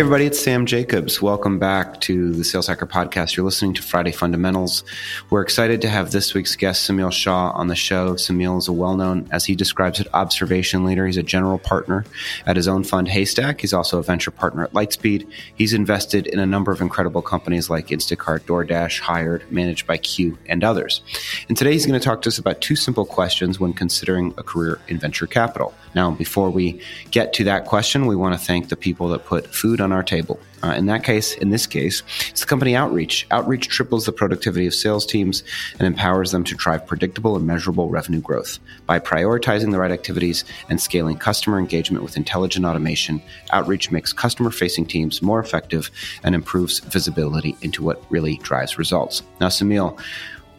Hey, everybody, it's Sam Jacobs. Welcome back to the Sales Hacker Podcast. You're listening to Friday Fundamentals. We're excited to have this week's guest, Semil Shah, on the show. Semil is a well known, as he describes it, observation leader. He's a general partner at his own fund, Haystack. He's also a venture partner at Lightspeed. He's invested in a number of incredible companies like Instacart, DoorDash, Hired, Managed by Q, and others. And today he's going to talk to us about two simple questions when considering a career in venture capital. Now, before we get to that question, we want to thank the people that put food on our table. Uh, in that case, in this case, it's the company Outreach. Outreach triples the productivity of sales teams and empowers them to drive predictable and measurable revenue growth. By prioritizing the right activities and scaling customer engagement with intelligent automation, Outreach makes customer facing teams more effective and improves visibility into what really drives results. Now, Semil,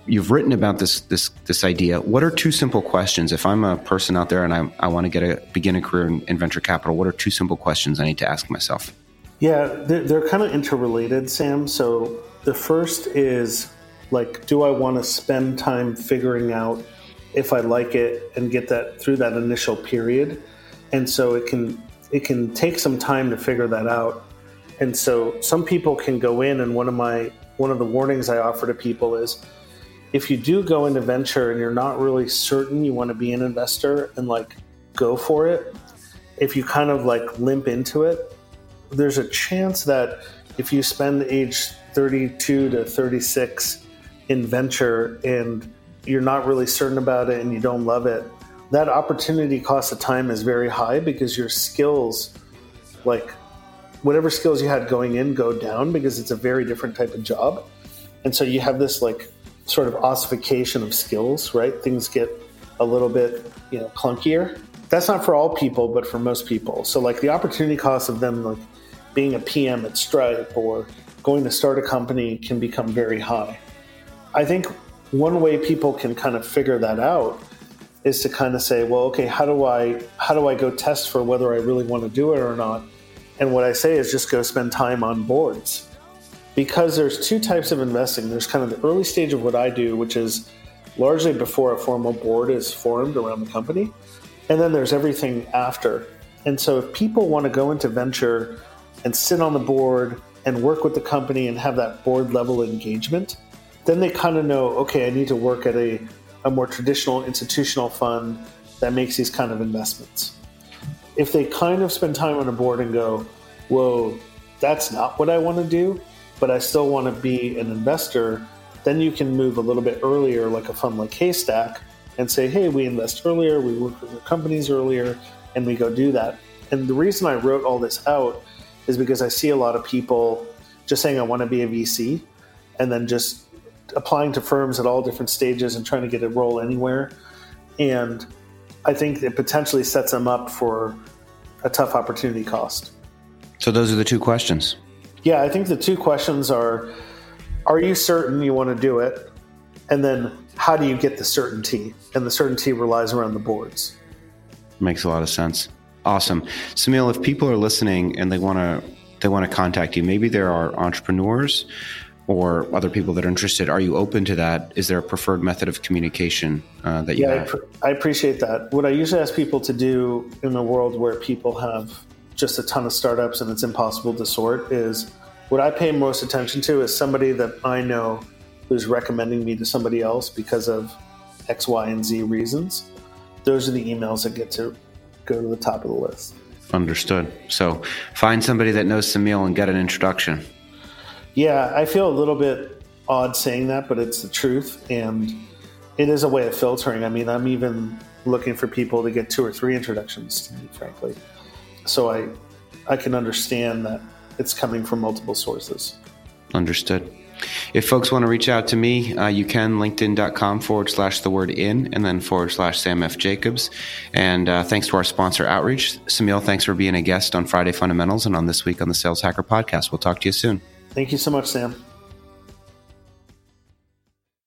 you've written about this this this idea. What are two simple questions? If I'm a person out there and I, I want to get a begin a career in, in venture capital, what are two simple questions I need to ask myself? Yeah, they're, they're kind of interrelated, Sam. So the first is like, do I want to spend time figuring out if I like it and get that through that initial period? And so it can it can take some time to figure that out. And so some people can go in, and one of my one of the warnings I offer to people is if you do go into venture and you're not really certain you want to be an investor and like go for it, if you kind of like limp into it, there's a chance that if you spend age 32 to 36 in venture and you're not really certain about it and you don't love it, that opportunity cost of time is very high because your skills, like whatever skills you had going in, go down because it's a very different type of job. And so you have this like sort of ossification of skills, right? Things get a little bit, you know, clunkier. That's not for all people, but for most people. So like the opportunity cost of them like being a PM at Stripe or going to start a company can become very high. I think one way people can kind of figure that out is to kind of say, well, okay, how do I how do I go test for whether I really want to do it or not? And what I say is just go spend time on boards. Because there's two types of investing. There's kind of the early stage of what I do, which is largely before a formal board is formed around the company. And then there's everything after. And so if people want to go into venture and sit on the board and work with the company and have that board level engagement, then they kind of know, okay, I need to work at a, a more traditional institutional fund that makes these kind of investments. If they kind of spend time on a board and go, whoa, that's not what I want to do, but I still want to be an investor, then you can move a little bit earlier, like a fund like Haystack, and say, hey, we invest earlier, we work with companies earlier, and we go do that. And the reason I wrote all this out is because I see a lot of people just saying I want to be a VC and then just applying to firms at all different stages and trying to get a role anywhere. And I think it potentially sets them up for a tough opportunity cost. So those are the two questions. Yeah, I think the two questions are are you certain you want to do it? And then how do you get the certainty? And the certainty relies around the boards. Makes a lot of sense. Awesome. Semil, if people are listening and they want to they want to contact you, maybe there are entrepreneurs or other people that are interested. Are you open to that? Is there a preferred method of communication uh, that you yeah, have? I, pr- I appreciate that. What I usually ask people to do in a world where people have just a ton of startups and it's impossible to sort is what I pay most attention to is somebody that I know who's recommending me to somebody else because of X, Y, and Z reasons. Those are the emails that get to go to the top of the list. Understood. So find somebody that knows Semil and get an introduction. Yeah, I feel a little bit odd saying that, but it's the truth. And it is a way of filtering. I mean, I'm even looking for people to get two or three introductions to me, frankly. So I, I can understand that it's coming from multiple sources. Understood. If folks want to reach out to me, uh, you can linkedin.com forward slash the word in and then forward slash Sam F. Jacobs. And uh, thanks to our sponsor, Outreach. Semil, thanks for being a guest on Friday Fundamentals and on This Week on the Sales Hacker podcast. We'll talk to you soon. Thank you so much, Sam.